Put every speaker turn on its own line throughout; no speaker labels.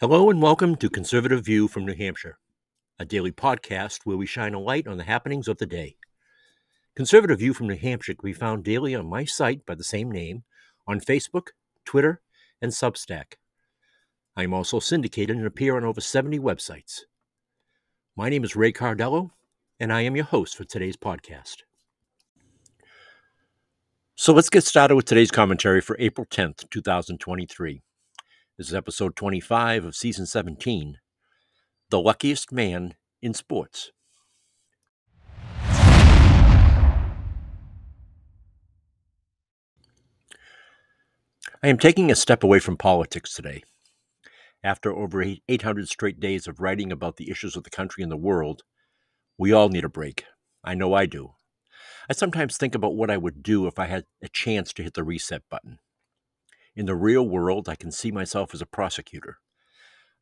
Hello and welcome to Conservative View from New Hampshire, a daily podcast where we shine a light on the happenings of the day. Conservative View from New Hampshire can be found daily on my site by the same name, on Facebook, Twitter, and Substack. I am also syndicated and appear on over 70 websites. My name is Ray Cardello, and I am your host for today's podcast. So let's get started with today's commentary for April 10th, 2023. This is episode 25 of season 17 The Luckiest Man in Sports. I am taking a step away from politics today. After over 800 straight days of writing about the issues of the country and the world, we all need a break. I know I do. I sometimes think about what I would do if I had a chance to hit the reset button. In the real world, I can see myself as a prosecutor.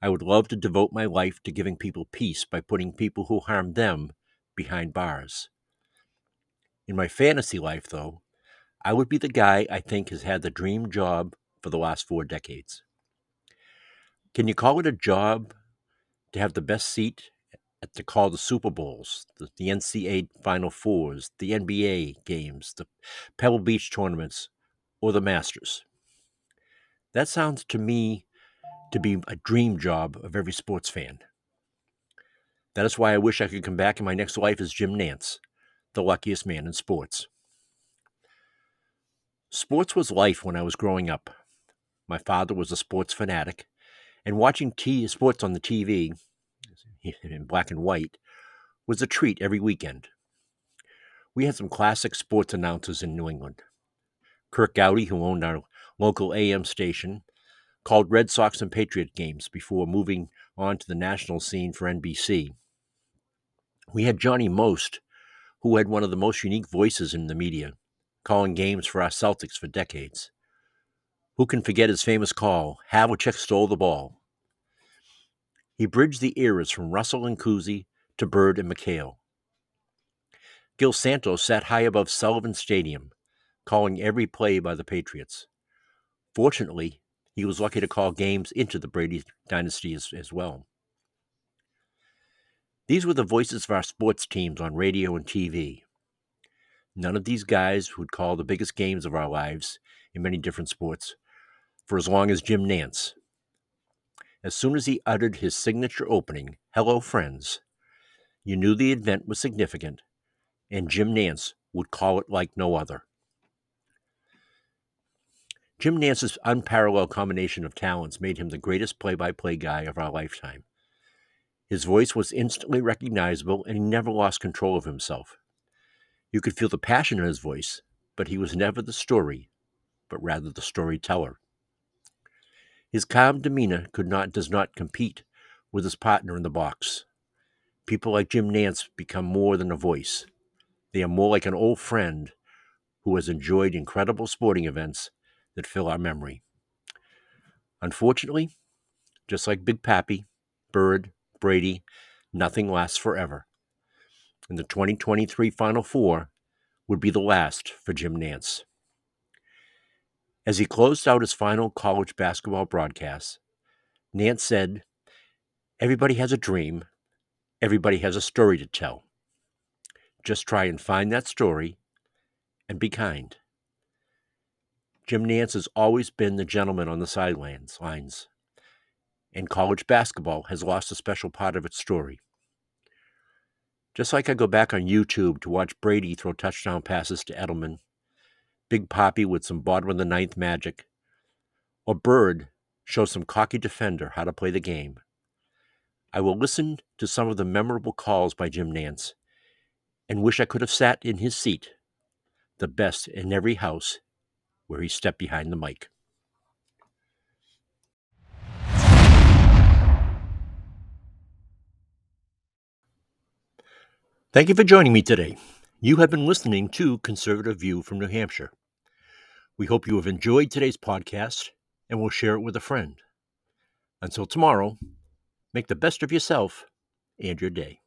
I would love to devote my life to giving people peace by putting people who harm them behind bars. In my fantasy life, though, I would be the guy I think has had the dream job for the last four decades. Can you call it a job to have the best seat at to call the Super Bowls, the, the NCAA Final Fours, the NBA games, the Pebble Beach tournaments, or the Masters? That sounds to me to be a dream job of every sports fan. That is why I wish I could come back in my next life as Jim Nantz, the luckiest man in sports. Sports was life when I was growing up. My father was a sports fanatic, and watching t- sports on the TV, in black and white, was a treat every weekend. We had some classic sports announcers in New England. Curt Gowdy, who owned our local AM station, called Red Sox and Patriot games before moving on to the national scene for NBC. We had Johnny Most, who had one of the most unique voices in the media, calling games for our Celtics for decades. Who can forget his famous call, Havlicek stole the ball? He bridged the eras from Russell and Cousy to Bird and McHale. Gil Santos sat high above Sullivan Stadium, calling every play by the Patriots. Fortunately, he was lucky to call games into the Brady dynasty as, as well. These were the voices of our sports teams on radio and TV. None of these guys would call the biggest games of our lives in many different sports for as long as Jim Nantz. As soon as he uttered his signature opening, Hello, friends, you knew the event was significant, and Jim Nantz would call it like no other. Jim Nantz's unparalleled combination of talents made him the greatest play by play guy of our lifetime. His voice was instantly recognizable, and he never lost control of himself. You could feel the passion in his voice, but he was never the story, but rather the storyteller. His calm demeanor could not does not compete with his partner in the box. People like Jim Nantz become more than a voice. They are more like an old friend who has enjoyed incredible sporting events that fill our memory. Unfortunately, just like Big Papi, Bird, Brady, nothing lasts forever. And the 2023 Final Four would be the last for Jim Nantz. As he closed out his final college basketball broadcast, Nantz said, Everybody has a dream. Everybody has a story to tell. Just try and find that story and be kind. Jim Nantz has always been the gentleman on the sidelines lines, and college basketball has lost a special part of its story. Just like I go back on YouTube to watch Brady throw touchdown passes to Edelman, Big Papi with some of the ninth magic, or Bird show some cocky defender how to play the game. I will listen to some of the memorable calls by Jim Nantz and wish I could have sat in his seat, the best in every house where he stepped behind the mic. Thank you for joining me today. You have been listening to Conservative View from New Hampshire. We hope you have enjoyed today's podcast and will share it with a friend. Until tomorrow, make the best of yourself and your day.